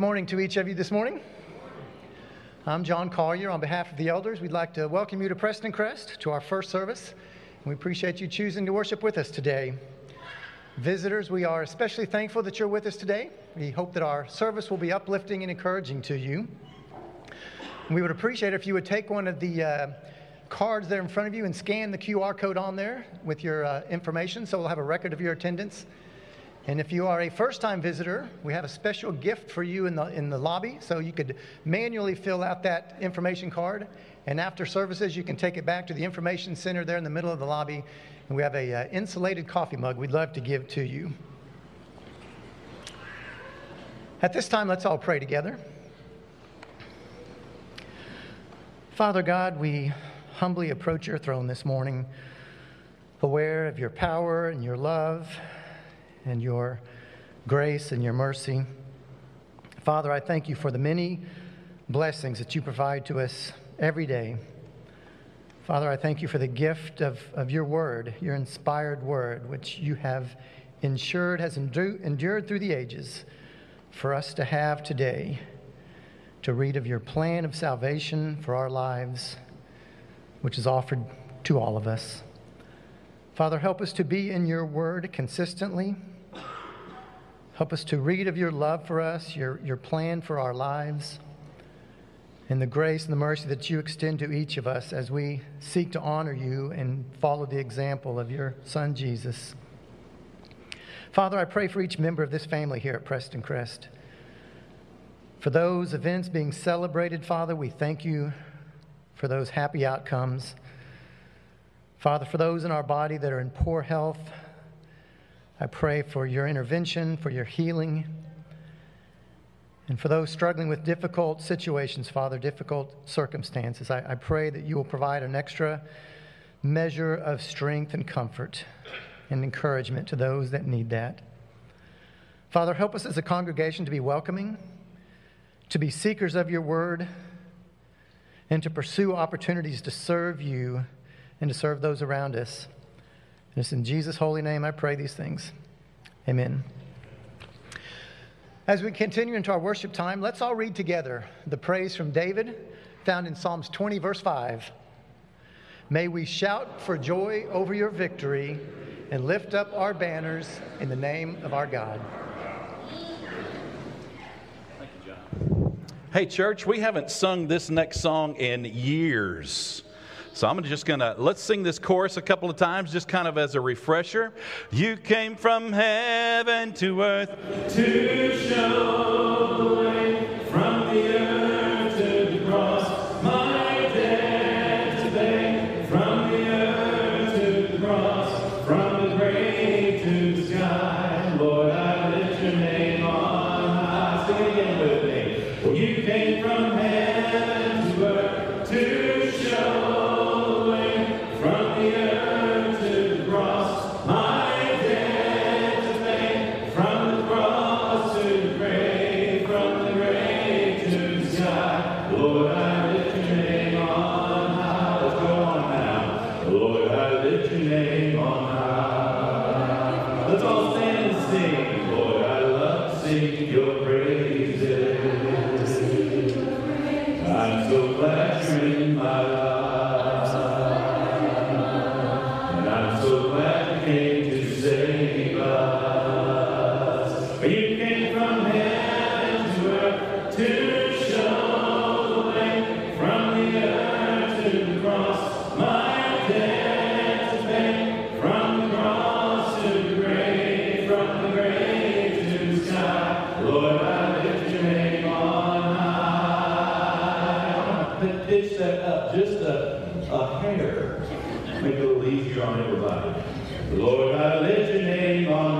Good morning to each of you this morning. I'm John Collier. On behalf of the elders, we'd like to welcome you to Prestoncrest, to our first service. We appreciate you choosing to worship with us today. Visitors, we are especially thankful that you're with us today. We hope that our service will be uplifting and encouraging to you. We would appreciate if you would take one of the uh, cards there in front of you and scan the QR code on there with your uh, information so we'll have a record of your attendance. And if you are a first time visitor, we have a special gift for you in the, in the lobby. So you could manually fill out that information card. And after services, you can take it back to the information center there in the middle of the lobby. And we have a uh, insulated coffee mug we'd love to give to you. At this time, let's all pray together. Father God, we humbly approach your throne this morning, aware of your power and your love and your grace and your mercy. Father, I thank you for the many blessings that you provide to us every day. Father, I thank you for the gift of, of your word, your inspired word, which you have ensured has endured through the ages for us to have today, to read of your plan of salvation for our lives, which is offered to all of us. Father, help us to be in your word consistently Help us to read of your love for us, your, your plan for our lives, and the grace and the mercy that you extend to each of us as we seek to honor you and follow the example of your Son, Jesus. Father, I pray for each member of this family here at Prestoncrest. For those events being celebrated, Father, we thank you for those happy outcomes. Father, for those in our body that are in poor health, I pray for your intervention, for your healing. And for those struggling with difficult situations, Father, difficult circumstances, I, I, pray that you will provide an extra measure of strength and comfort and encouragement to those that need that. Father, help us as a congregation to be welcoming, to be seekers of your word, and to pursue opportunities to serve you and to serve those around us. It's in Jesus' holy name I pray these things. Amen. As we continue into our worship time, let's all read together the praise from David found in Psalms 20, verse 5. May we shout for joy over your victory and lift up our banners in the name of our God. Thank you, John. Hey, church, we haven't sung this next song in years. So I'm just going to, let's sing this chorus a couple of times, just kind of as a refresher. You came from heaven to earth to show the way from the earth to earth to show from the earth to the cross my death to from the cross to the grave from the grave into star Lord have come on high. I'm gonna pitch that up just a the cross.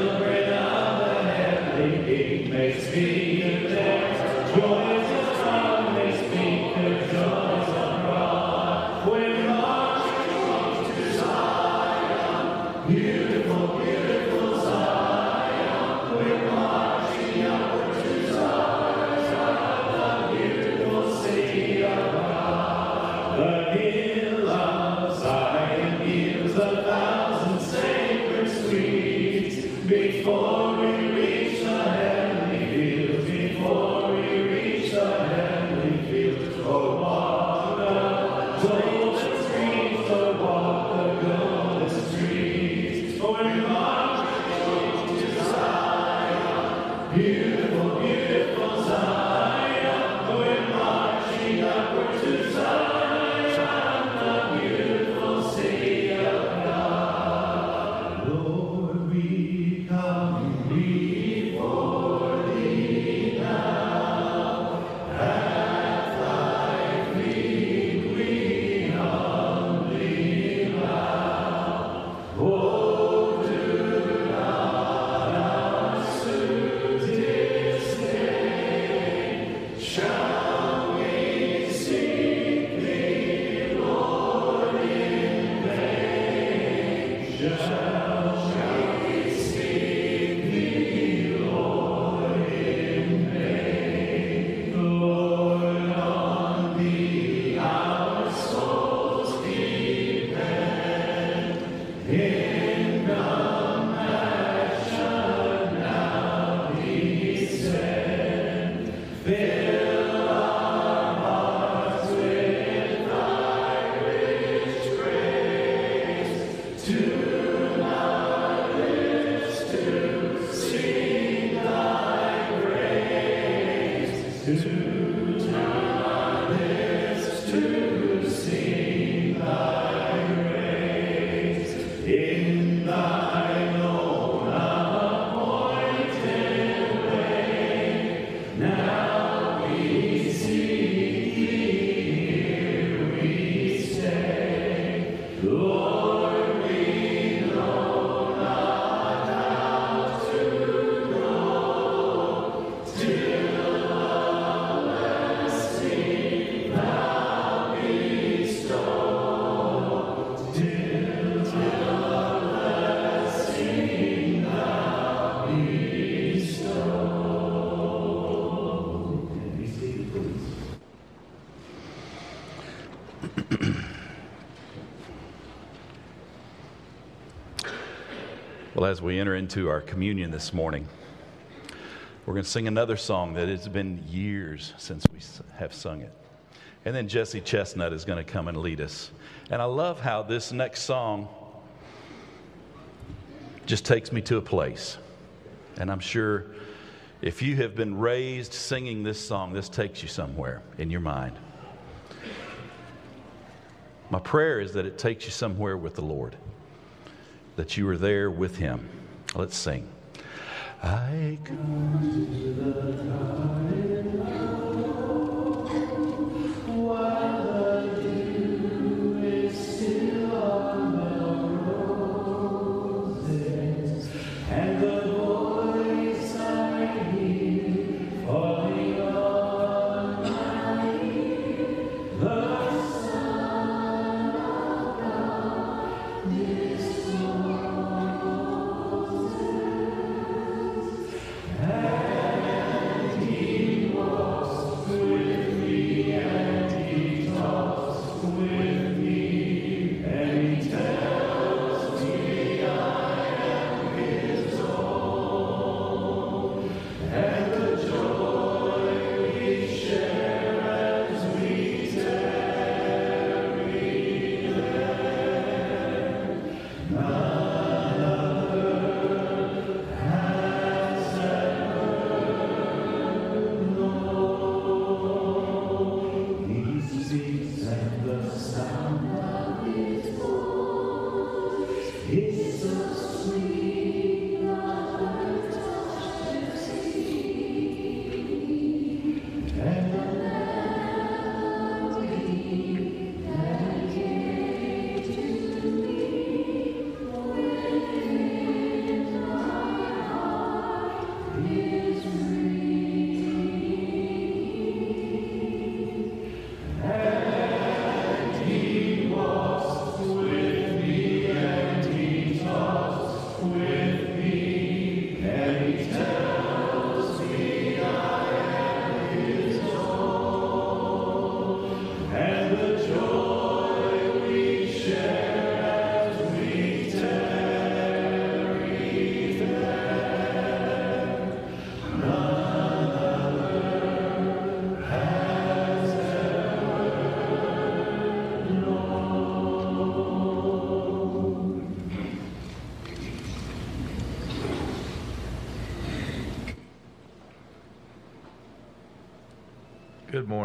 Well, as we enter into our communion this morning, we're going to sing another song that it's been years since we have sung it. And then Jesse Chestnut is going to come and lead us. And I love how this next song just takes me to a place. And I'm sure if you have been raised singing this song, this takes you somewhere in your mind. My prayer is that it takes you somewhere with the Lord that you are there with him. Let's sing. I come to the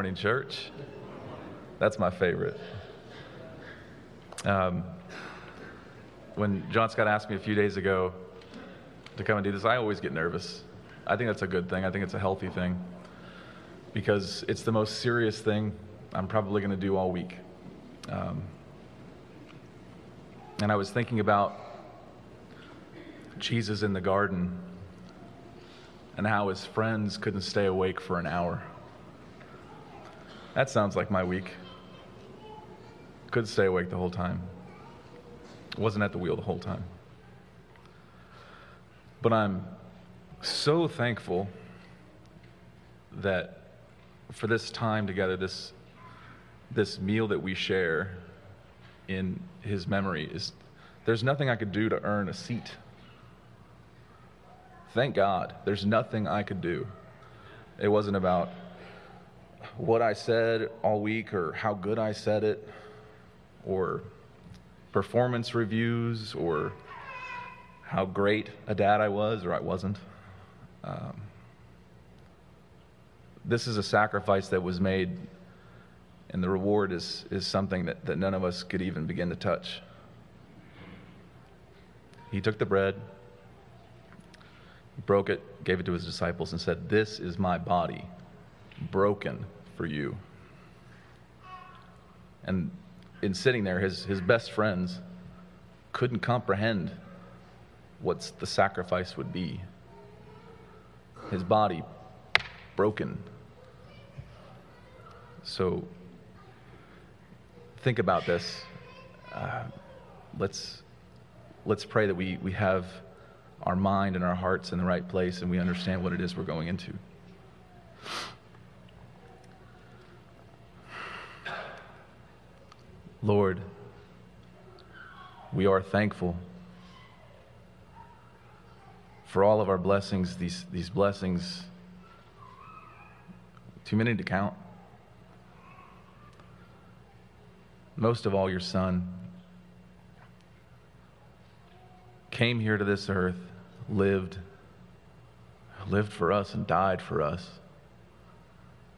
morning, church. That's my favorite. Um, when John Scott asked me a few days ago to come and do this, I always get nervous. I think that's a good thing. I think it's a healthy thing because it's the most serious thing I'm probably going to do all week. Um, and I was thinking about Jesus in the garden and how his friends couldn't stay awake for an hour. That sounds like my week. Couldn't stay awake the whole time. Wasn't at the wheel the whole time. But I'm so thankful that for this time together, this, this meal that we share in his memory is there's nothing I could do to earn a seat. Thank God, there's nothing I could do. It wasn't about what I said all week or how good I said it or performance reviews or how great a dad I was or I wasn't. Um, this is a sacrifice that was made, and the reward is, is something that, that none of us could even begin to touch. He took the bread, broke it, gave it to his disciples, and said, This is my body, broken for you. And in sitting there, his, his best friends couldn't comprehend what the sacrifice would be. His body broken. So think about this. Uh, let's, let's pray that we, we have our mind and our hearts in the right place and we understand what it is we're going into. Lord, we are thankful for all of our blessings, these, these blessings, too many to count. Most of all, your Son came here to this earth, lived, lived for us, and died for us.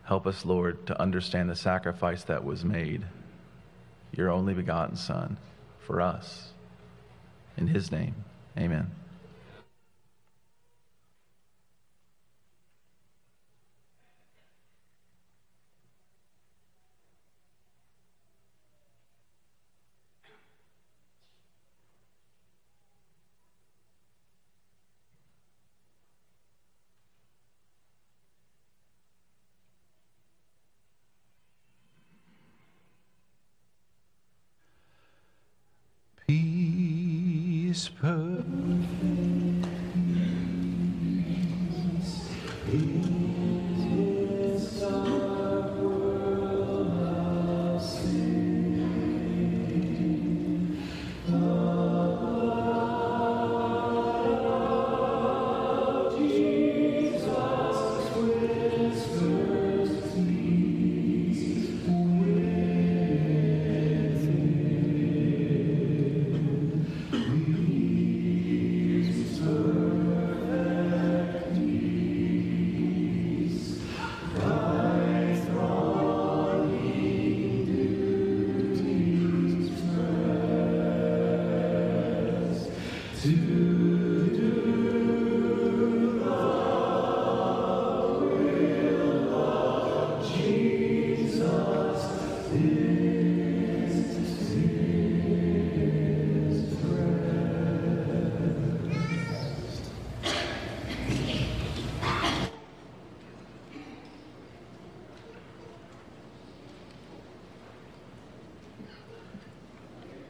Help us, Lord, to understand the sacrifice that was made your only begotten Son, for us. In his name, amen.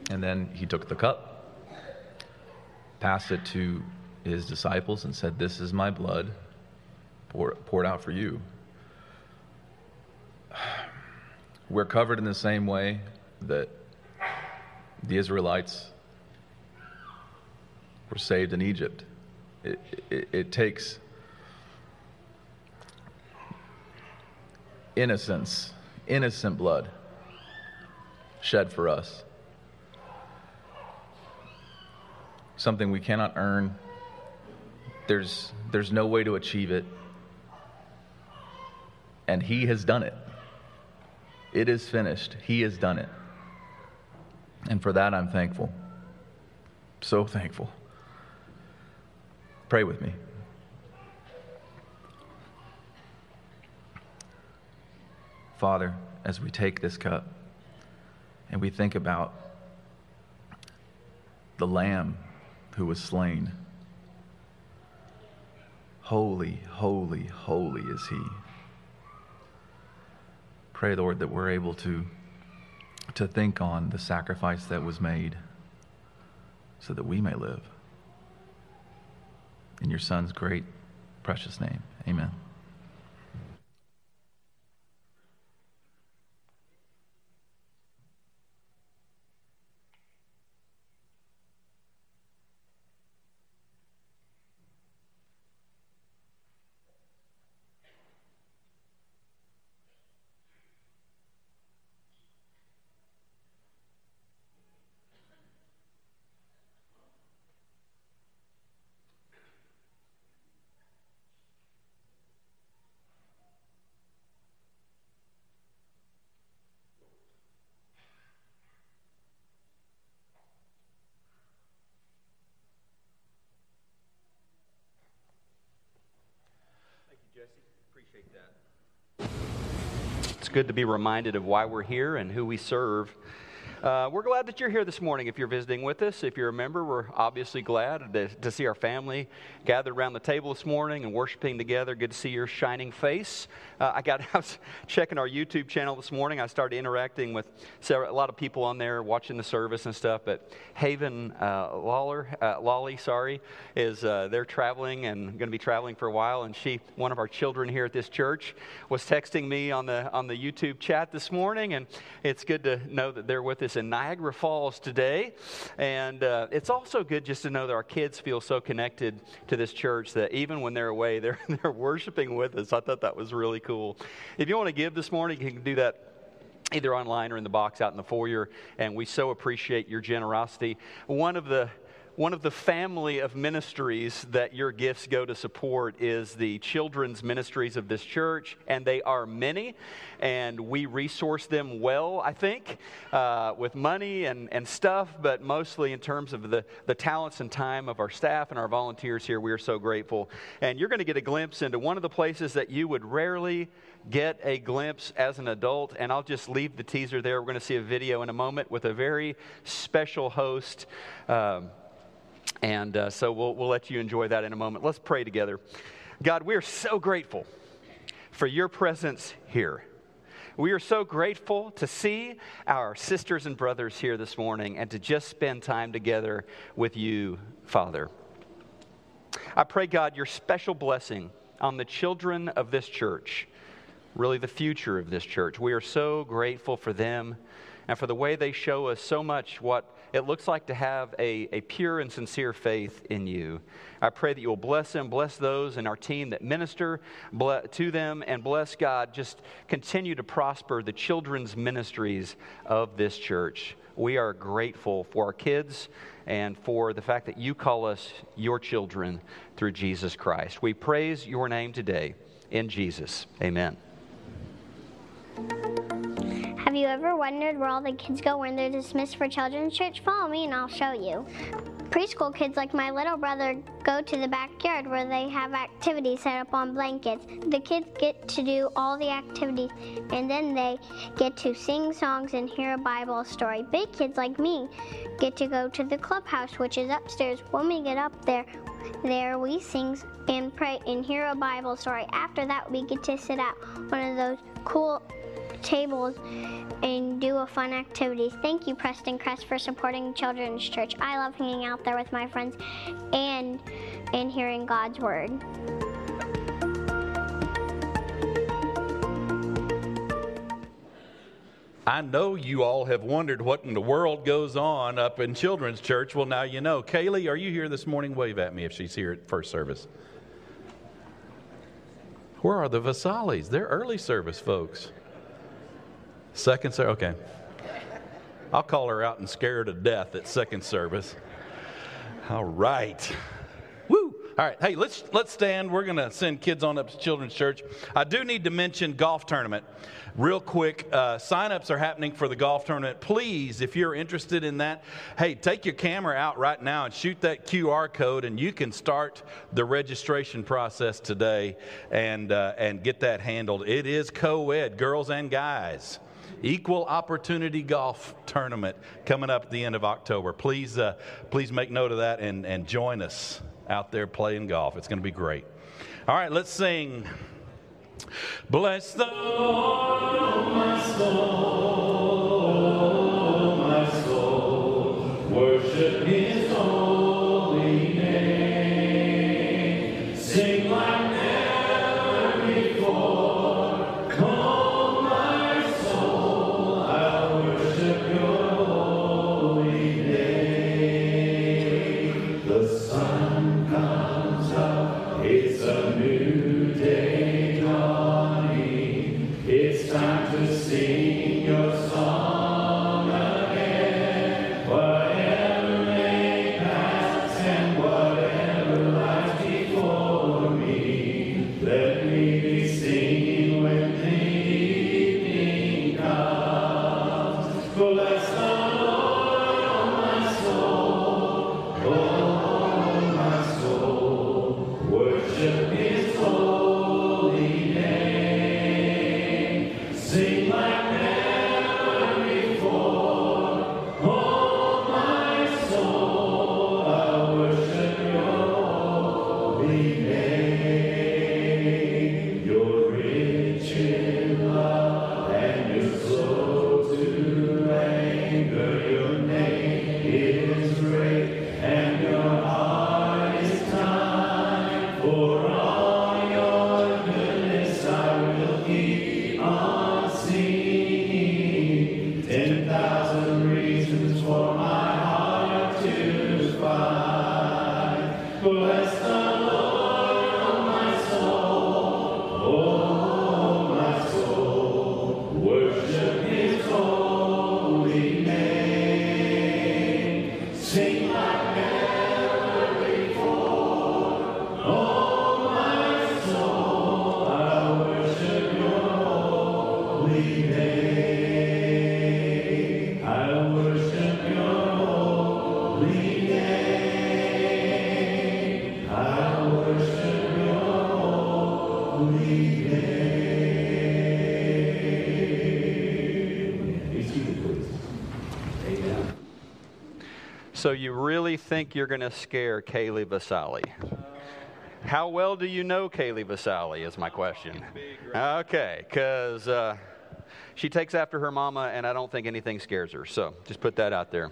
And then he took the cup, passed it to his disciples, and said, This is my blood pour, poured out for you. We're covered in the same way that the Israelites were saved in Egypt. It, it, it takes innocence, innocent blood shed for us. Something we cannot earn. There's, there's no way to achieve it. And He has done it. It is finished. He has done it. And for that, I'm thankful. So thankful. Pray with me. Father, as we take this cup and we think about the Lamb who was slain, holy, holy, holy is He. Pray, Lord, that we're able to, to think on the sacrifice that was made so that we may live. In your Son's great, precious name, amen. It's good to be reminded of why we're here and who we serve. Uh, we're glad that you're here this morning if you're visiting with us. If you're a member, we're obviously glad to, to see our family gathered around the table this morning and worshiping together. Good to see your shining face. Uh, I got I was checking our YouTube channel this morning. I started interacting with several, a lot of people on there watching the service and stuff. But Haven uh, Lawler, uh, Lolly, sorry, is uh, they're traveling and going to be traveling for a while. And she, one of our children here at this church, was texting me on the on the YouTube chat this morning, and it's good to know that they're with us in Niagara Falls today. And uh, it's also good just to know that our kids feel so connected to this church that even when they're away, they're they're worshiping with us. I thought that was really cool. If you want to give this morning, you can do that either online or in the box out in the foyer, and we so appreciate your generosity. One of the one of the family of ministries that your gifts go to support is the children's ministries of this church, and they are many, and we resource them well, I think, uh, with money and, and stuff, but mostly in terms of the, the talents and time of our staff and our volunteers here. We are so grateful. And you're going to get a glimpse into one of the places that you would rarely get a glimpse as an adult, and I'll just leave the teaser there. We're going to see a video in a moment with a very special host. Um, and uh, so we'll, we'll let you enjoy that in a moment. Let's pray together. God, we are so grateful for your presence here. We are so grateful to see our sisters and brothers here this morning and to just spend time together with you, Father. I pray, God, your special blessing on the children of this church, really the future of this church. We are so grateful for them and for the way they show us so much what it looks like to have a, a pure and sincere faith in you. I pray that you will bless them, bless those in our team that minister to them, and bless God. Just continue to prosper the children's ministries of this church. We are grateful for our kids and for the fact that you call us your children through Jesus Christ. We praise your name today in Jesus. Amen. Ever wondered where all the kids go when they're dismissed for children's church? Follow me and I'll show you. Preschool kids like my little brother go to the backyard where they have activities set up on blankets. The kids get to do all the activities and then they get to sing songs and hear a Bible story. Big kids like me get to go to the clubhouse, which is upstairs. When we get up there, there we sing and pray and hear a Bible story. After that, we get to sit at one of those cool tables and do a fun activities. Thank you, Prestoncrest, for supporting Children's Church. I love hanging out there with my friends and and hearing God's word. I know you all have wondered what in the world goes on up in Children's Church. Well, now you know. Kaylee, are you here this morning? Wave at me if she's here at first service. Where are the Vasalis? They're early service folks. Second service, okay. I'll call her out and scare her to death at second service. All right. Woo! All right, hey, let's let's stand. We're going to send kids on up to Children's Church. I do need to mention golf tournament real quick. Uh, sign-ups are happening for the golf tournament. Please, if you're interested in that, hey, take your camera out right now and shoot that QR code, and you can start the registration process today and uh, and get that handled. It is co-ed, girls and guys. Equal Opportunity Golf Tournament coming up at the end of October. Please, uh, please make note of that and, and join us out there playing golf. It's going to be great. All right, let's sing. Bless the Lord, oh my soul, So you really think you're going to scare Kaylee Vasali? How well do you know Kaylee Vasali is my question. Okay, because uh, she takes after her mama, and I don't think anything scares her. So just put that out there.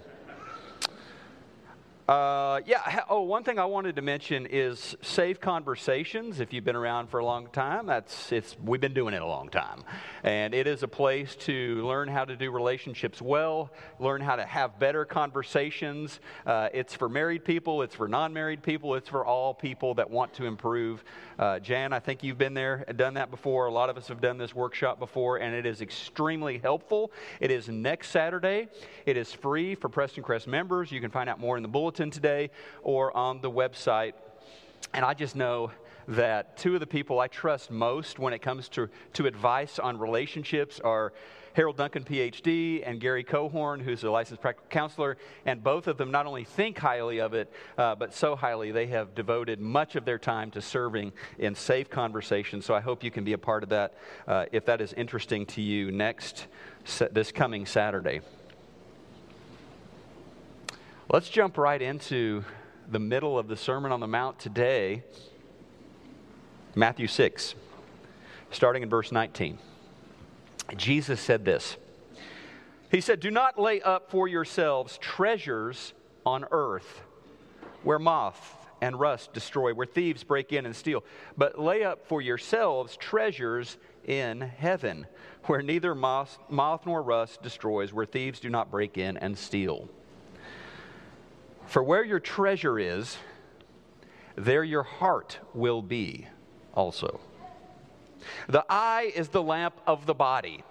Uh, yeah. Oh, one thing I wanted to mention is safe conversations. If you've been around for a long time, that's it's. We've been doing it a long time, and it is a place to learn how to do relationships well, learn how to have better conversations. Uh, it's for married people, it's for non-married people, it's for all people that want to improve. Uh, Jan, I think you've been there, and done that before. A lot of us have done this workshop before, and it is extremely helpful. It is next Saturday. It is free for Prestoncrest members. You can find out more in the bulletin today or on the website. And I just know that two of the people I trust most when it comes to, to advice on relationships are Harold Duncan, PhD, and Gary Cohorn, who's a licensed practical counselor. And both of them not only think highly of it, uh, but so highly they have devoted much of their time to serving in safe conversation. So I hope you can be a part of that uh, if that is interesting to you next, this coming Saturday. Let's jump right into the middle of the Sermon on the Mount today, Matthew 6, starting in verse 19. Jesus said this He said, Do not lay up for yourselves treasures on earth where moth and rust destroy, where thieves break in and steal, but lay up for yourselves treasures in heaven where neither moth, moth nor rust destroys, where thieves do not break in and steal. For where your treasure is, there your heart will be also. The eye is the lamp of the body.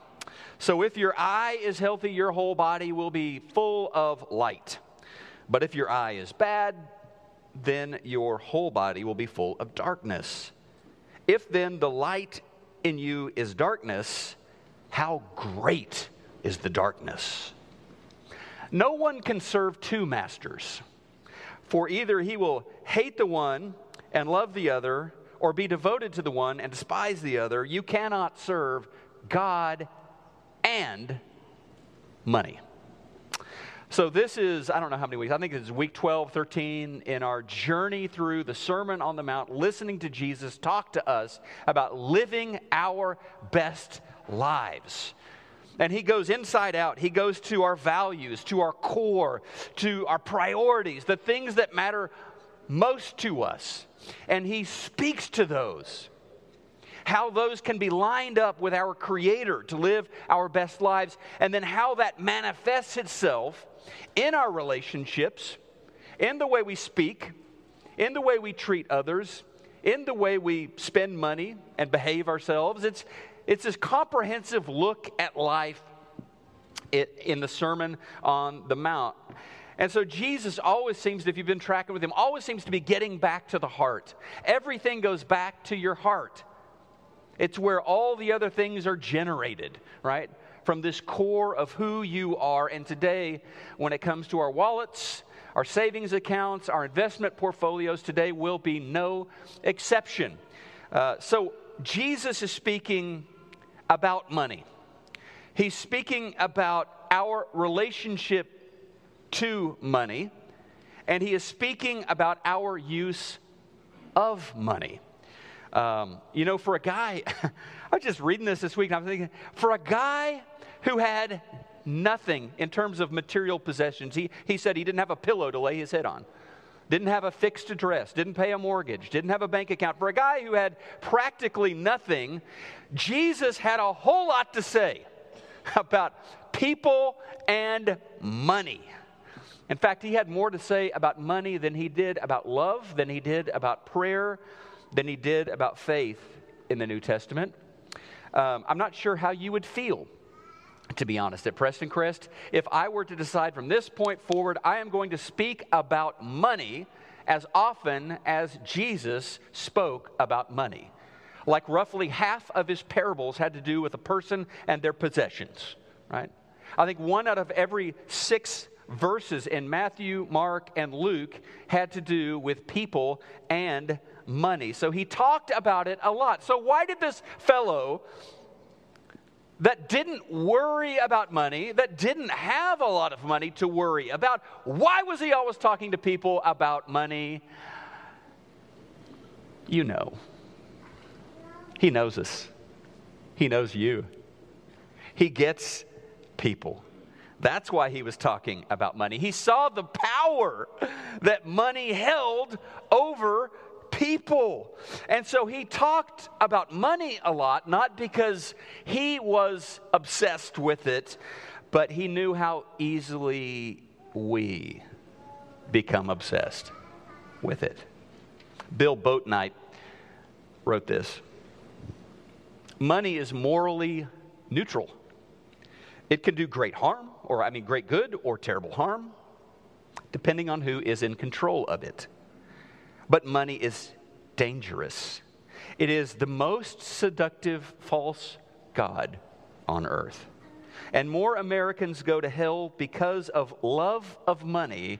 So if your eye is healthy, your whole body will be full of light. But if your eye is bad, then your whole body will be full of darkness. If then the light in you is darkness, how great is the darkness? No one can serve two masters, for either he will hate the one and love the other, or be devoted to the one and despise the other. You cannot serve God and money. So, this is, I don't know how many weeks, I think it's week 12, 13 in our journey through the Sermon on the Mount, listening to Jesus talk to us about living our best lives. And he goes inside out. He goes to our values, to our core, to our priorities, the things that matter most to us. And he speaks to those how those can be lined up with our Creator to live our best lives, and then how that manifests itself in our relationships, in the way we speak, in the way we treat others, in the way we spend money and behave ourselves. It's, it's this comprehensive look at life in the Sermon on the Mount. And so Jesus always seems, if you've been tracking with him, always seems to be getting back to the heart. Everything goes back to your heart. It's where all the other things are generated, right? From this core of who you are. And today, when it comes to our wallets, our savings accounts, our investment portfolios, today will be no exception. Uh, so, Jesus is speaking about money. He's speaking about our relationship to money, and he is speaking about our use of money. Um, you know, for a guy, I was just reading this this week, and I'm thinking, for a guy who had nothing in terms of material possessions, he, he said he didn't have a pillow to lay his head on, didn't have a fixed address, didn't pay a mortgage, didn't have a bank account. For a guy who had practically nothing, Jesus had a whole lot to say about people and money. In fact, he had more to say about money than he did about love, than he did about prayer, than he did about faith in the New Testament. Um, I'm not sure how you would feel, to be honest, at Prestoncrest, if I were to decide from this point forward, I am going to speak about money as often as Jesus spoke about money. Like roughly half of his parables had to do with a person and their possessions, right? I think one out of every six verses in Matthew, Mark, and Luke had to do with people and money. So he talked about it a lot. So, why did this fellow that didn't worry about money, that didn't have a lot of money to worry about, why was he always talking to people about money? You know. He knows us, he knows you. He gets people. That's why he was talking about money. He saw the power that money held over people. And so he talked about money a lot, not because he was obsessed with it, but he knew how easily we become obsessed with it. Bill Boatnight wrote this Money is morally neutral. It can do great harm, or I mean, great good or terrible harm, depending on who is in control of it. But money is dangerous. It is the most seductive false God on earth. And more Americans go to hell because of love of money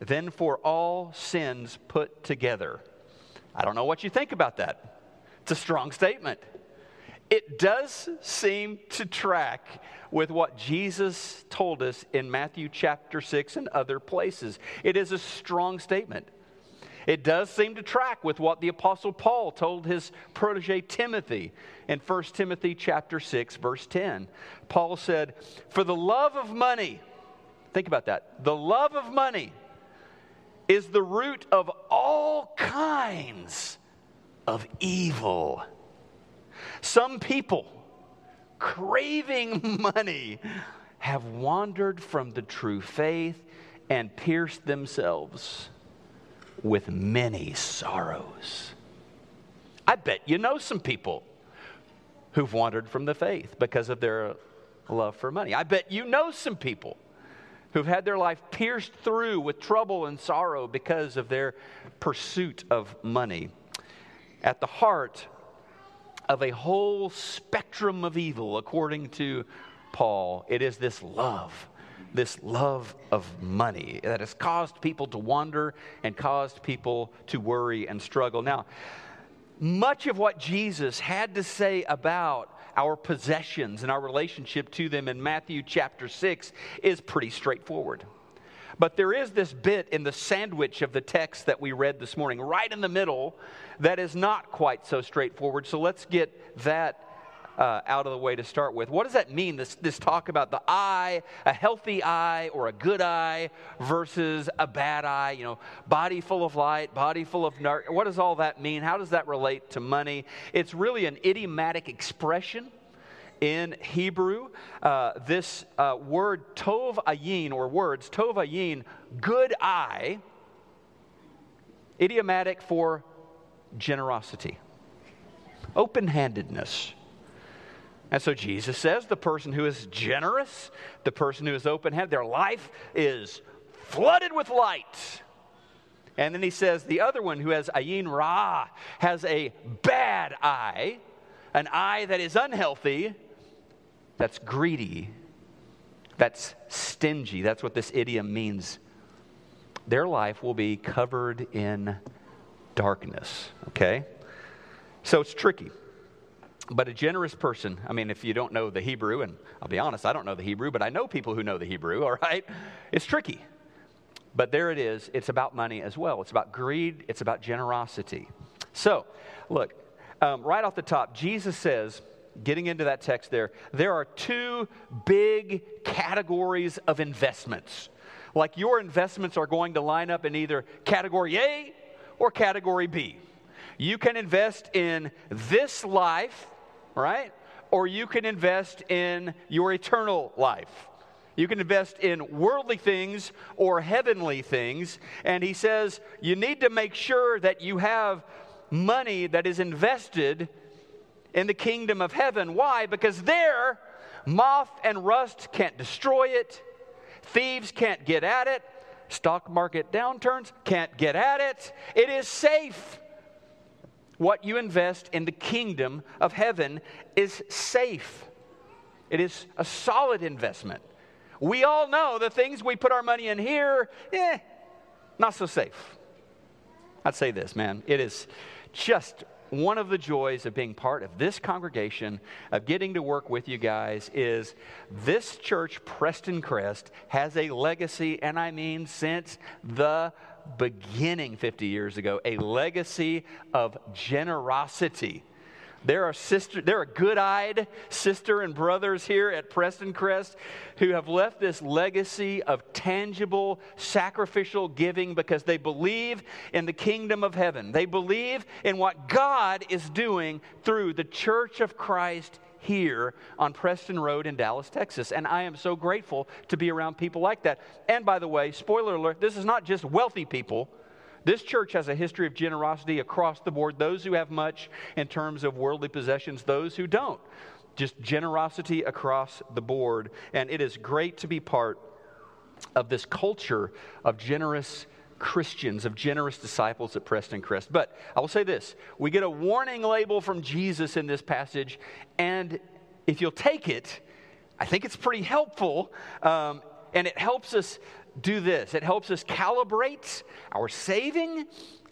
than for all sins put together. I don't know what you think about that. It's a strong statement. It does seem to track with what Jesus told us in Matthew chapter 6 and other places. It is a strong statement. It does seem to track with what the apostle Paul told his protege Timothy in 1 Timothy chapter 6 verse 10. Paul said, "For the love of money, think about that. The love of money is the root of all kinds of evil." Some people craving money have wandered from the true faith and pierced themselves with many sorrows. I bet you know some people who've wandered from the faith because of their love for money. I bet you know some people who've had their life pierced through with trouble and sorrow because of their pursuit of money. At the heart of a whole spectrum of evil, according to Paul, it is this love, this love of money that has caused people to wander and caused people to worry and struggle. Now, much of what Jesus had to say about our possessions and our relationship to them in Matthew chapter 6 is pretty straightforward. But there is this bit in the sandwich of the text that we read this morning, right in the middle, that is not quite so straightforward. So let's get that uh, out of the way to start with. What does that mean, this, this talk about the eye, a healthy eye or a good eye versus a bad eye? You know, body full of light, body full of dark. What does all that mean? How does that relate to money? It's really an idiomatic expression in Hebrew. Uh, this uh, word tov ayin, or words tov ayin, good eye, idiomatic for generosity, open handedness. And so Jesus says the person who is generous, the person who is open handed, their life is flooded with light. And then he says the other one who has ayin ra has a bad eye, an eye that is unhealthy, that's greedy, that's stingy. That's what this idiom means. Their life will be covered in darkness, okay? So it's tricky. But a generous person, I mean, if you don't know the Hebrew, and I'll be honest, I don't know the Hebrew, but I know people who know the Hebrew, all right? It's tricky. But there it is. It's about money as well. It's about greed, it's about generosity. So, look, um, right off the top, Jesus says, getting into that text there, there are two big categories of investments. Like your investments are going to line up in either category A or category B. You can invest in this life, right? Or you can invest in your eternal life. You can invest in worldly things or heavenly things. And he says you need to make sure that you have money that is invested in the kingdom of heaven. Why? Because there, moth and rust can't destroy it, thieves can't get at it, stock market downturns can't get at it. It is safe. What you invest in the kingdom of heaven is safe. It is a solid investment. We all know the things we put our money in here, eh, not so safe. I'd say this, man. It is just one of the joys of being part of this congregation, of getting to work with you guys, is this church, Prestoncrest, has a legacy, and I mean since the beginning 50 years ago, a legacy of generosity. There are sister, there are good-eyed sister and brothers here at Prestoncrest who have left this legacy of tangible sacrificial giving because they believe in the kingdom of heaven. They believe in what God is doing through the Church of Christ here on Preston Road in Dallas, Texas. And I am so grateful to be around people like that. And by the way, spoiler alert, this is not just wealthy people. This church has a history of generosity across the board. Those who have much in terms of worldly possessions, those who don't. Just generosity across the board. And it is great to be part of this culture of generous Christians, of generous disciples at Prestoncrest. But I will say this we get a warning label from Jesus in this passage, and if you'll take it, I think it's pretty helpful, um, and it helps us do this it helps us calibrate our saving,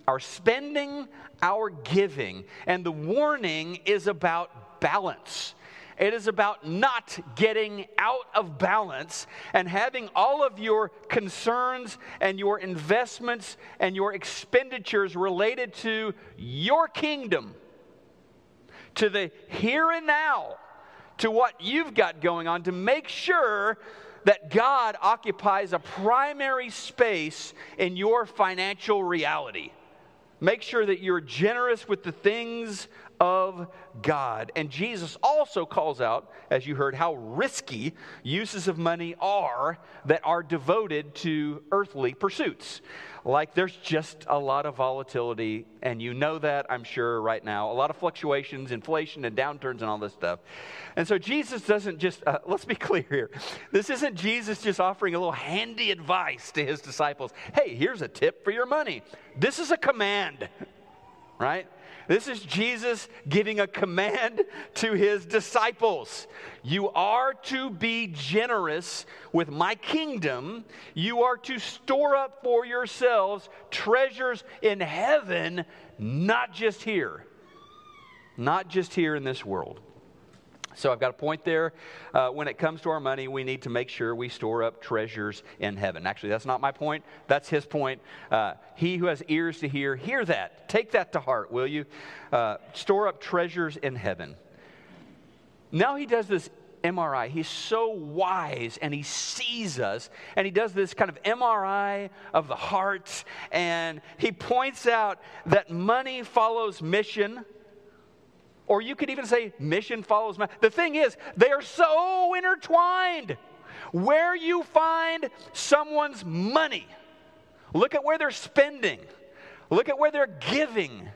our spending, our giving. And the warning is about balance. It is about not getting out of balance and having all of your concerns and your investments and your expenditures related to your kingdom, to the here and now, to what you've got going on, to make sure that God occupies a primary space in your financial reality. Make sure that you're generous with the things of God. And Jesus also calls out, as you heard, how risky uses of money are that are devoted to earthly pursuits. Like there's just a lot of volatility, and you know that, I'm sure, right now. A lot of fluctuations, inflation, and downturns, and all this stuff. And so Jesus doesn't just, uh, let's be clear here. This isn't Jesus just offering a little handy advice to his disciples. Hey, here's a tip for your money. This is a command, right? This is Jesus giving a command to his disciples. You are to be generous with my kingdom. You are to store up for yourselves treasures in heaven, not just here. Not just here in this world. So I've got a point there. Uh, when it comes to our money, we need to make sure we store up treasures in heaven. Actually, that's not my point. That's his point. Uh, he who has ears to hear, hear that. Take that to heart, will you? Uh, store up treasures in heaven. Now he does this MRI. He's so wise and he sees us and he does this kind of MRI of the heart and he points out that money follows mission. Or you could even say mission follows money. The thing is, they are so intertwined. Where you find someone's money, look at where they're spending, look at where they're giving,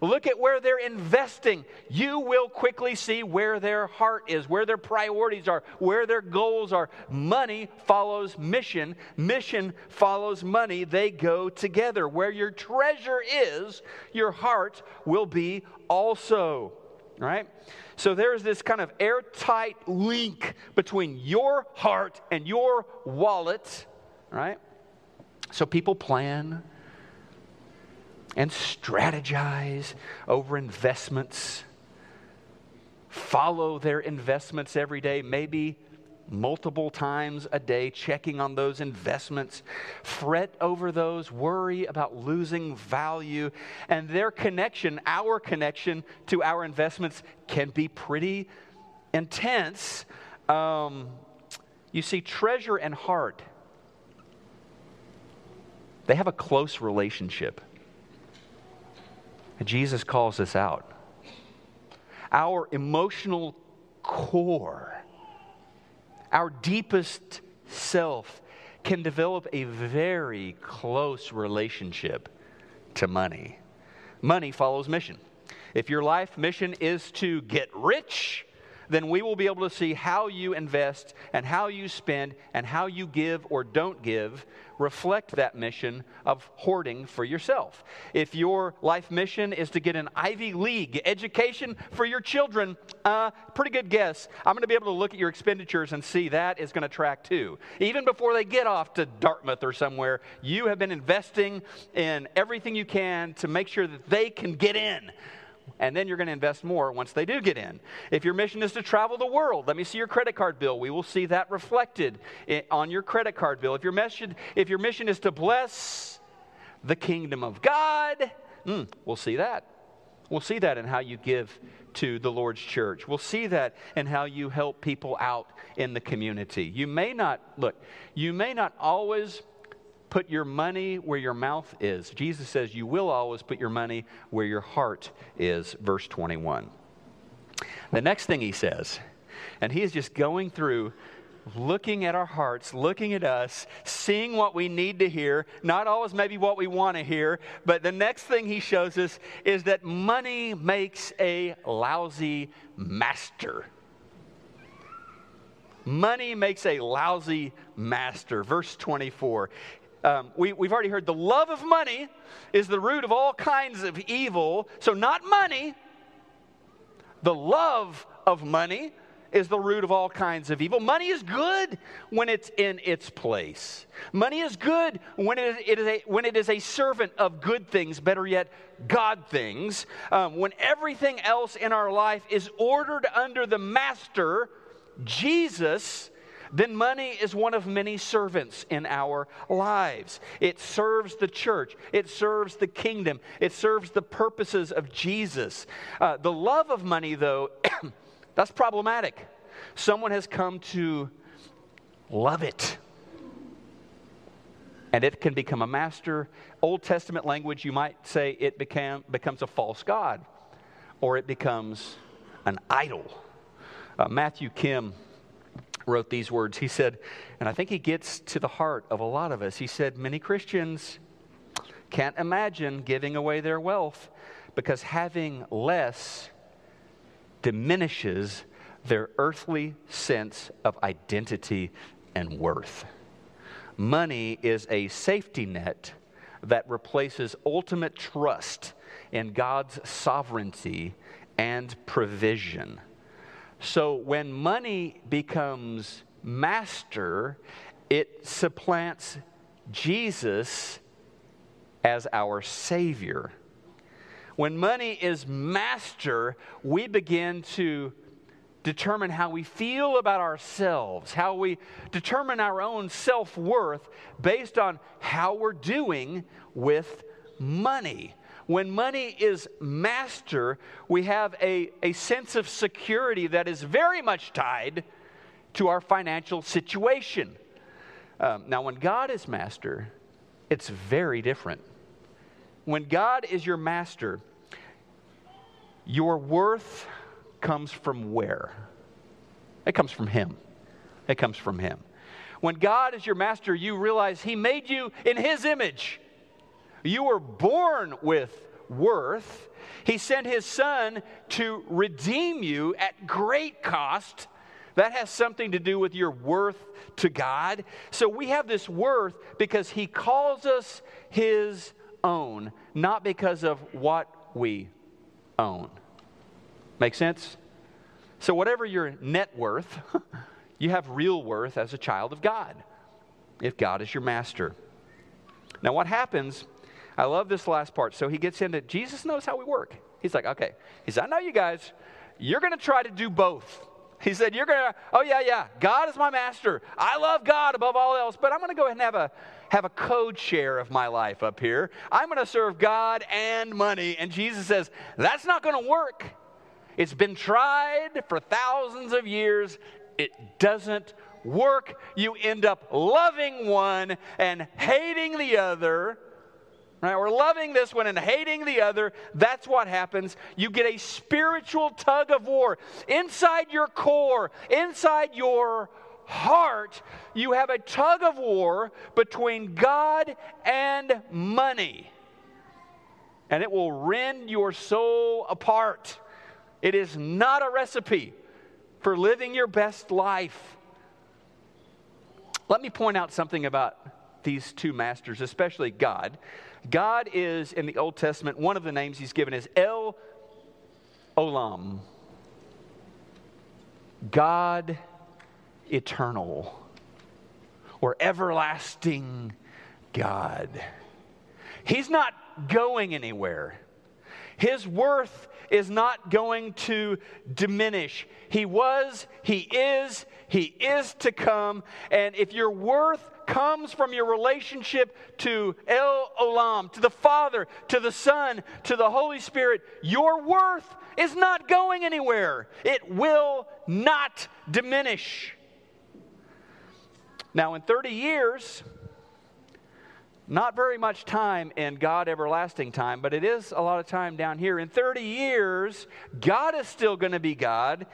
look at where they're investing. You will quickly see where their heart is, where their priorities are, where their goals are. Money follows mission, mission follows money. They go together. Where your treasure is, your heart will be also right? So there's this kind of airtight link between your heart and your wallet, right? So people plan and strategize over investments, follow their investments every day, maybe multiple times a day, checking on those investments, fret over those, worry about losing value. And their connection, our connection to our investments, can be pretty intense. Um, you see, treasure and heart, they have a close relationship. And Jesus calls this out. Our emotional core our deepest self can develop a very close relationship to money. Money follows mission. If your life mission is to get rich, then we will be able to see how you invest and how you spend and how you give or don't give reflect that mission of hoarding for yourself. If your life mission is to get an Ivy League education for your children, uh, pretty good guess. I'm going to be able to look at your expenditures and see that is going to track too. Even before they get off to Dartmouth or somewhere, you have been investing in everything you can to make sure that they can get in and then you're going to invest more once they do get in. If your mission is to travel the world, let me see your credit card bill. We will see that reflected on your credit card bill. If your mission, if your mission is to bless the kingdom of God, mm, we'll see that. We'll see that in how you give to the Lord's church. We'll see that in how you help people out in the community. You may not, look, you may not always put your money where your mouth is. Jesus says you will always put your money where your heart is, verse 21. The next thing he says, and he is just going through looking at our hearts, looking at us, seeing what we need to hear, not always maybe what we want to hear, but the next thing he shows us is that money makes a lousy master. Money makes a lousy master. Verse 24 um, we, we've already heard the love of money is the root of all kinds of evil. So, not money. The love of money is the root of all kinds of evil. Money is good when it's in its place. Money is good when it is, it is a, when it is a servant of good things, better yet, God things. Um, when everything else in our life is ordered under the master, Jesus then money is one of many servants in our lives. It serves the church, it serves the kingdom, it serves the purposes of Jesus. Uh, the love of money, though, that's problematic. Someone has come to love it. And it can become a master. Old Testament language, you might say it became, becomes a false God or it becomes an idol. Uh, Matthew Kim wrote these words. He said, and I think he gets to the heart of a lot of us. He said, Many Christians can't imagine giving away their wealth because having less diminishes their earthly sense of identity and worth. Money is a safety net that replaces ultimate trust in God's sovereignty and provision. So when money becomes master, it supplants Jesus as our Savior. When money is master, we begin to determine how we feel about ourselves, how we determine our own self worth based on how we're doing with money. When money is master, we have a, a sense of security that is very much tied to our financial situation. Um, now, when God is master, it's very different. When God is your master, your worth comes from where? It comes from Him. It comes from Him. When God is your master, you realize He made you in His image. You were born with worth. He sent His Son to redeem you at great cost. That has something to do with your worth to God. So we have this worth because He calls us His own, not because of what we own. Make sense? So, whatever your net worth, you have real worth as a child of God, if God is your master. Now, what happens, I love this last part. So, he gets into Jesus knows how we work. He's like, okay. He said, I know you guys, you're going to try to do both. He said, You're going to, oh, yeah, yeah, God is my master. I love God above all else, but I'm going to go ahead and have a, have a code share of my life up here. I'm going to serve God and money. And Jesus says, That's not going to work. It's been tried for thousands of years. It doesn't work. You end up loving one and hating the other. Right? Or loving this one and hating the other. That's what happens. You get a spiritual tug of war. Inside your core, inside your heart, you have a tug of war between God and money. And it will rend your soul apart. It is not a recipe for living your best life. Let me point out something about these two masters, especially God. God is, in the Old Testament, one of the names he's given is El Olam. God eternal or everlasting God. He's not going anywhere. His worth is not going to diminish. He was, He is, He is to come. And if your worth comes from your relationship to El Olam, to the Father, to the Son, to the Holy Spirit, your worth is not going anywhere. It will not diminish. Now, in 30 years, not very much time in God everlasting time, but it is a lot of time down here. In 30 years, God is still going to be God.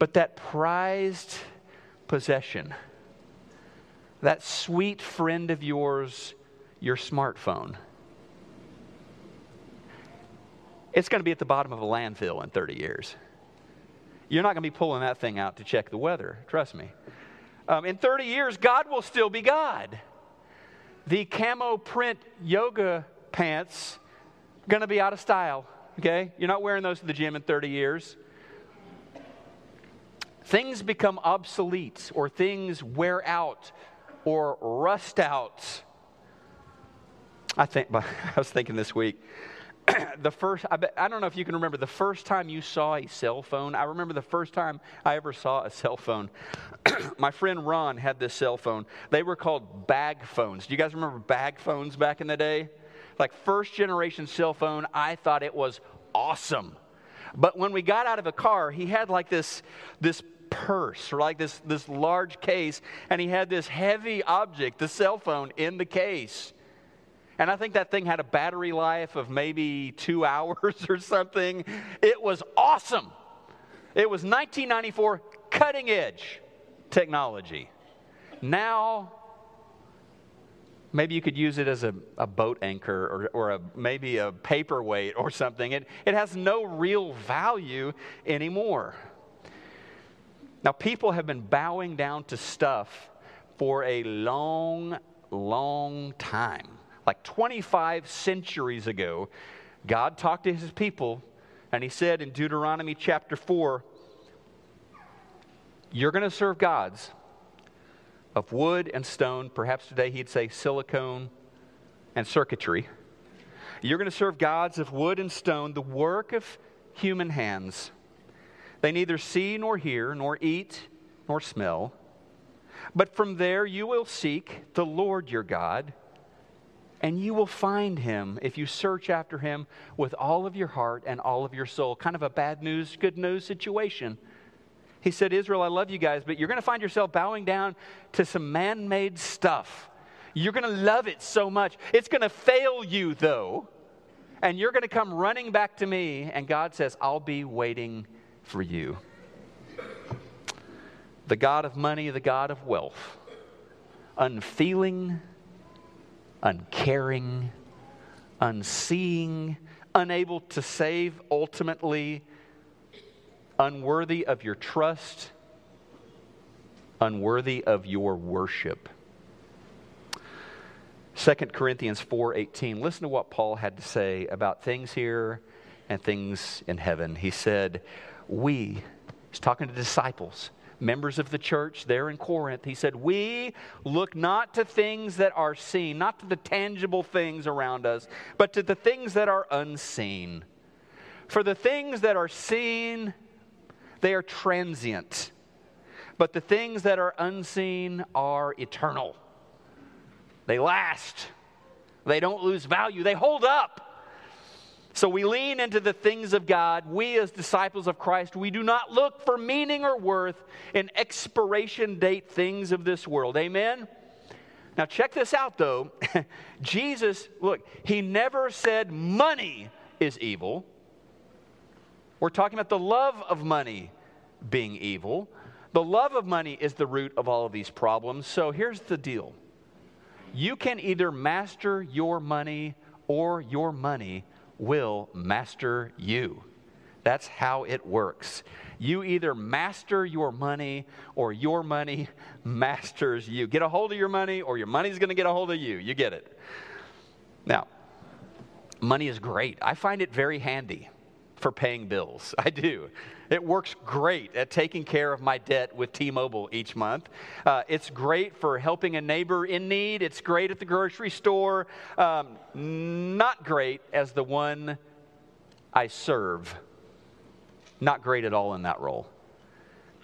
But that prized possession, that sweet friend of yours, your smartphone, it's going to be at the bottom of a landfill in 30 years. You're not going to be pulling that thing out to check the weather, trust me. Um, in 30 years, God will still be God. The camo print yoga pants going to be out of style, okay? You're not wearing those to the gym in 30 years. Things become obsolete or things wear out or rust out. I think I was thinking this week the first, I, bet, I don't know if you can remember the first time you saw a cell phone. I remember the first time I ever saw a cell phone. My friend Ron had this cell phone. They were called bag phones. Do you guys remember bag phones back in the day? Like first generation cell phone, I thought it was awesome. But when we got out of the car, he had like this, this purse or like this, this large case, and he had this heavy object, the cell phone, in the case. And I think that thing had a battery life of maybe two hours or something. It was awesome. It was 1994, cutting edge technology. Now, maybe you could use it as a, a boat anchor or, or a, maybe a paperweight or something. It, it has no real value anymore. Now, people have been bowing down to stuff for a long, long time. Like 25 centuries ago, God talked to his people and he said in Deuteronomy chapter 4 You're going to serve gods of wood and stone. Perhaps today he'd say silicone and circuitry. You're going to serve gods of wood and stone, the work of human hands. They neither see nor hear, nor eat nor smell. But from there you will seek the Lord your God, and you will find him if you search after him with all of your heart and all of your soul. Kind of a bad news, good news situation. He said, Israel, I love you guys, but you're going to find yourself bowing down to some man made stuff. You're going to love it so much. It's going to fail you, though, and you're going to come running back to me. And God says, I'll be waiting for you. The God of money, the God of wealth, unfeeling, uncaring, unseeing, unable to save ultimately, unworthy of your trust, unworthy of your worship. 2 Corinthians 4:18. Listen to what Paul had to say about things here and things in heaven. He said, "We," he's talking to disciples, members of the church there in Corinth. He said, "We look not to things that are seen, not to the tangible things around us, but to the things that are unseen. For the things that are seen, they are transient, but the things that are unseen are eternal." They last. They don't lose value. They hold up. So we lean into the things of God. We, as disciples of Christ, we do not look for meaning or worth in expiration date things of this world. Amen? Now, check this out, though. Jesus, look, he never said money is evil. We're talking about the love of money being evil. The love of money is the root of all of these problems. So here's the deal you can either master your money or your money will master you. That's how it works. You either master your money or your money masters you. Get a hold of your money or your money's going to get a hold of you. You get it. Now, money is great. I find it very handy for paying bills. I do. It works great at taking care of my debt with T Mobile each month. Uh, it's great for helping a neighbor in need. It's great at the grocery store. Um, not great as the one I serve. Not great at all in that role.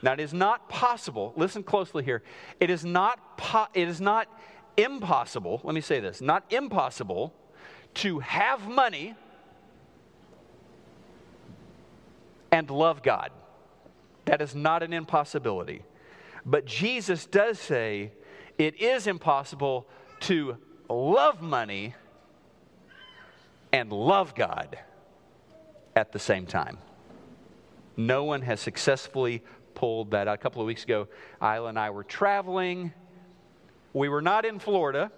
Now, it is not possible, listen closely here. It is not, po- it is not impossible, let me say this, not impossible to have money and love God. That is not an impossibility. But Jesus does say it is impossible to love money and love God at the same time. No one has successfully pulled that out. A couple of weeks ago, Isla and I were traveling. We were not in Florida,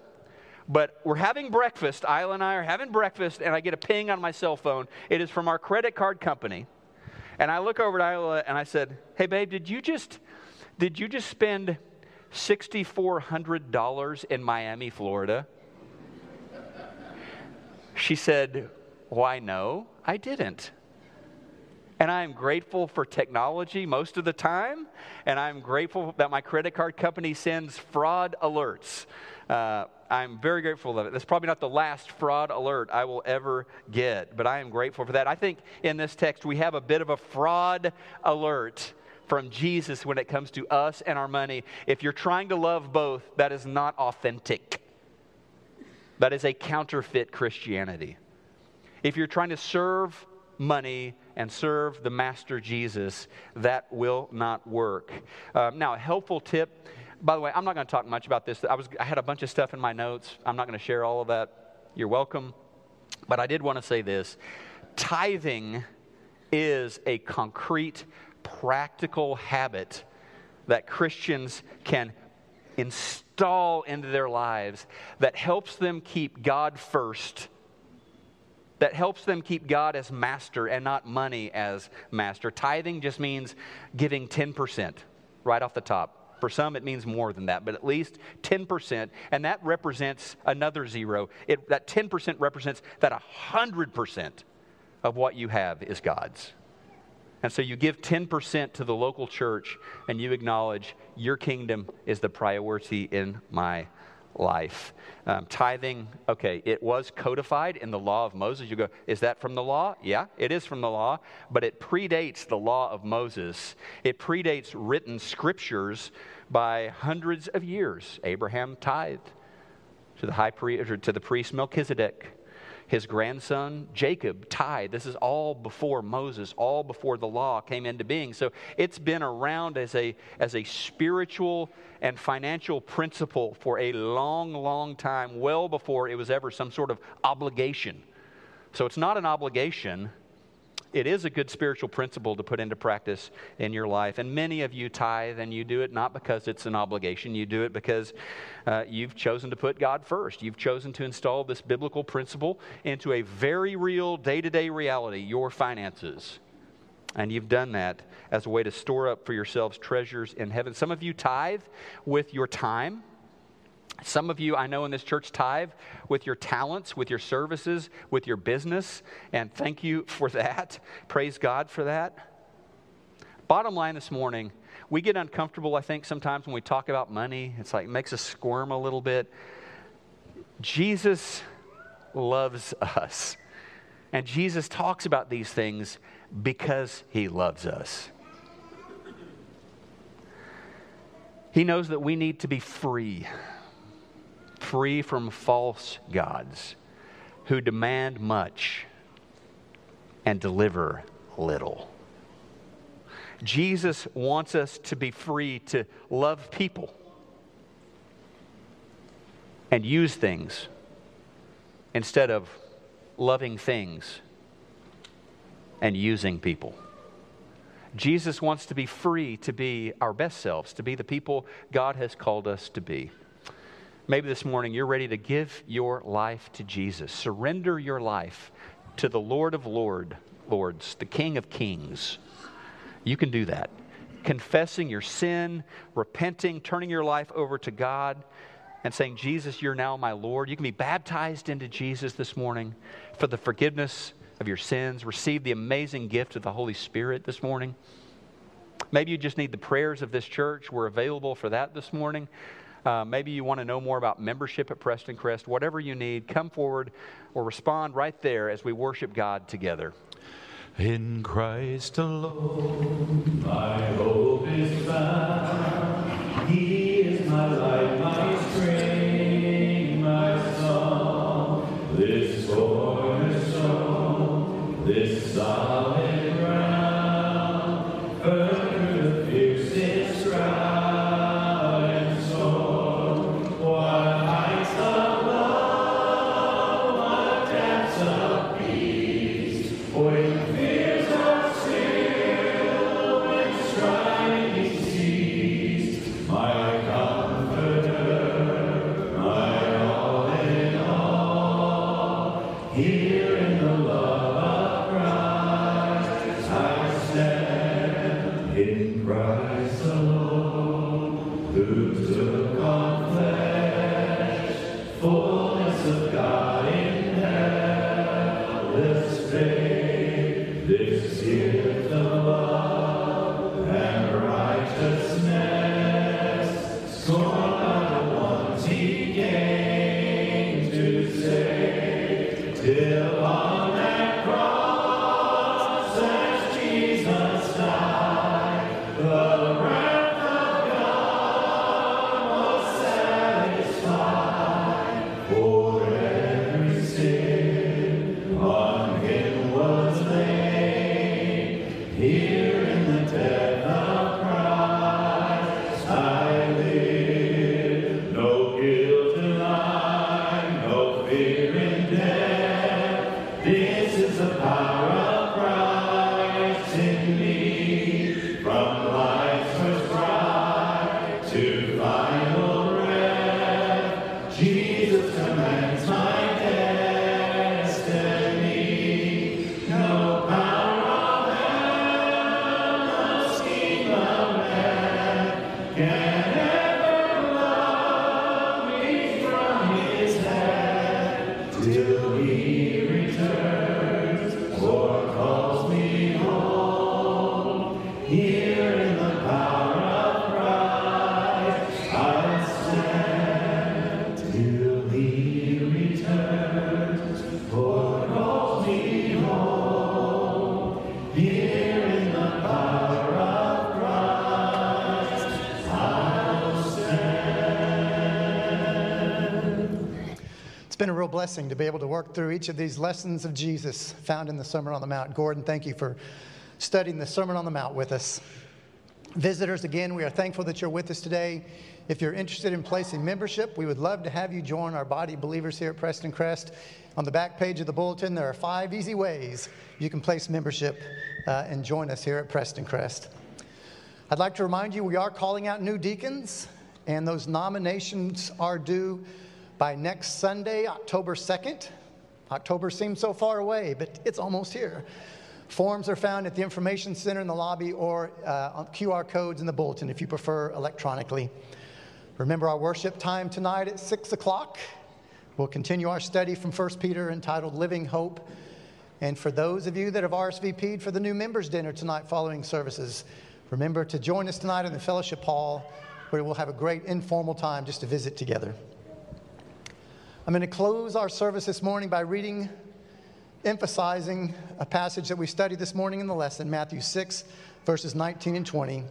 but we're having breakfast. Isla and I are having breakfast, and I get a ping on my cell phone. It is from our credit card company. And I look over at Isla and I said, Hey, babe, did you just, did you just spend $6,400 in Miami, Florida? She said, Why, no, I didn't. And I'm grateful for technology most of the time, and I'm grateful that my credit card company sends fraud alerts. Uh, I'm very grateful of it. That's probably not the last fraud alert I will ever get, but I am grateful for that. I think in this text we have a bit of a fraud alert from Jesus when it comes to us and our money. If you're trying to love both, that is not authentic. That is a counterfeit Christianity. If you're trying to serve money and serve the Master Jesus, that will not work. Um, now, a helpful tip. By the way, I'm not going to talk much about this. I, was, I had a bunch of stuff in my notes. I'm not going to share all of that. You're welcome. But I did want to say this tithing is a concrete, practical habit that Christians can install into their lives that helps them keep God first that helps them keep God as master and not money as master. Tithing just means giving 10% right off the top. For some, it means more than that, but at least 10%. And that represents another zero. It, that 10% represents that 100% of what you have is God's. And so you give 10% to the local church and you acknowledge your kingdom is the priority in my life. Um, tithing, okay, it was codified in the law of Moses. You go, is that from the law? Yeah, it is from the law, but it predates the law of Moses. It predates written scriptures by hundreds of years. Abraham tithed to the high priest, to the priest Melchizedek. His grandson Jacob tithed. This is all before Moses, all before the law came into being. So it's been around as a, as a spiritual and financial principle for a long, long time, well before it was ever some sort of obligation. So it's not an obligation, it is a good spiritual principle to put into practice in your life. And many of you tithe, and you do it not because it's an obligation. You do it because uh, you've chosen to put God first. You've chosen to install this biblical principle into a very real day to day reality your finances. And you've done that as a way to store up for yourselves treasures in heaven. Some of you tithe with your time. Some of you, I know in this church, tithe with your talents, with your services, with your business, and thank you for that. Praise God for that. Bottom line this morning, we get uncomfortable, I think, sometimes when we talk about money. It's like, it makes us squirm a little bit. Jesus loves us. And Jesus talks about these things because he loves us. He knows that we need to be free free from false gods who demand much and deliver little. Jesus wants us to be free to love people and use things instead of loving things and using people. Jesus wants to be free to be our best selves, to be the people God has called us to be. Maybe this morning you're ready to give your life to Jesus. Surrender your life to the Lord of Lord, Lords, the King of Kings. You can do that. Confessing your sin, repenting, turning your life over to God, and saying, Jesus, you're now my Lord. You can be baptized into Jesus this morning for the forgiveness of your sins. Receive the amazing gift of the Holy Spirit this morning. Maybe you just need the prayers of this church. We're available for that this morning. Uh, maybe you want to know more about membership at Prestoncrest. Whatever you need, come forward or respond right there as we worship God together. In Christ alone. My hope is found. This gift blessing to be able to work through each of these lessons of Jesus found in the Sermon on the Mount. Gordon, thank you for studying the Sermon on the Mount with us. Visitors, again, we are thankful that you're with us today. If you're interested in placing membership, we would love to have you join our body believers here at Prestoncrest. On the back page of the bulletin, there are five easy ways you can place membership uh, and join us here at Prestoncrest. I'd like to remind you we are calling out new deacons, and those nominations are due by next Sunday, October 2nd. October seems so far away, but it's almost here. Forms are found at the Information Center in the lobby or uh, QR codes in the bulletin if you prefer electronically. Remember our worship time tonight at 6 o'clock. We'll continue our study from 1 Peter entitled Living Hope. And for those of you that have RSVP'd for the new members' dinner tonight following services, remember to join us tonight in the fellowship hall where we'll have a great informal time just to visit together. I'm going to close our service this morning by reading, emphasizing a passage that we studied this morning in the lesson, Matthew 6, verses 19 and 20.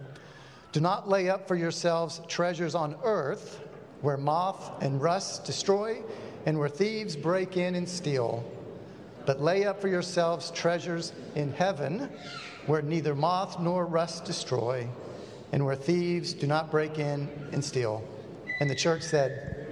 Do not lay up for yourselves treasures on earth where moth and rust destroy and where thieves break in and steal. But lay up for yourselves treasures in heaven where neither moth nor rust destroy and where thieves do not break in and steal. And the church said,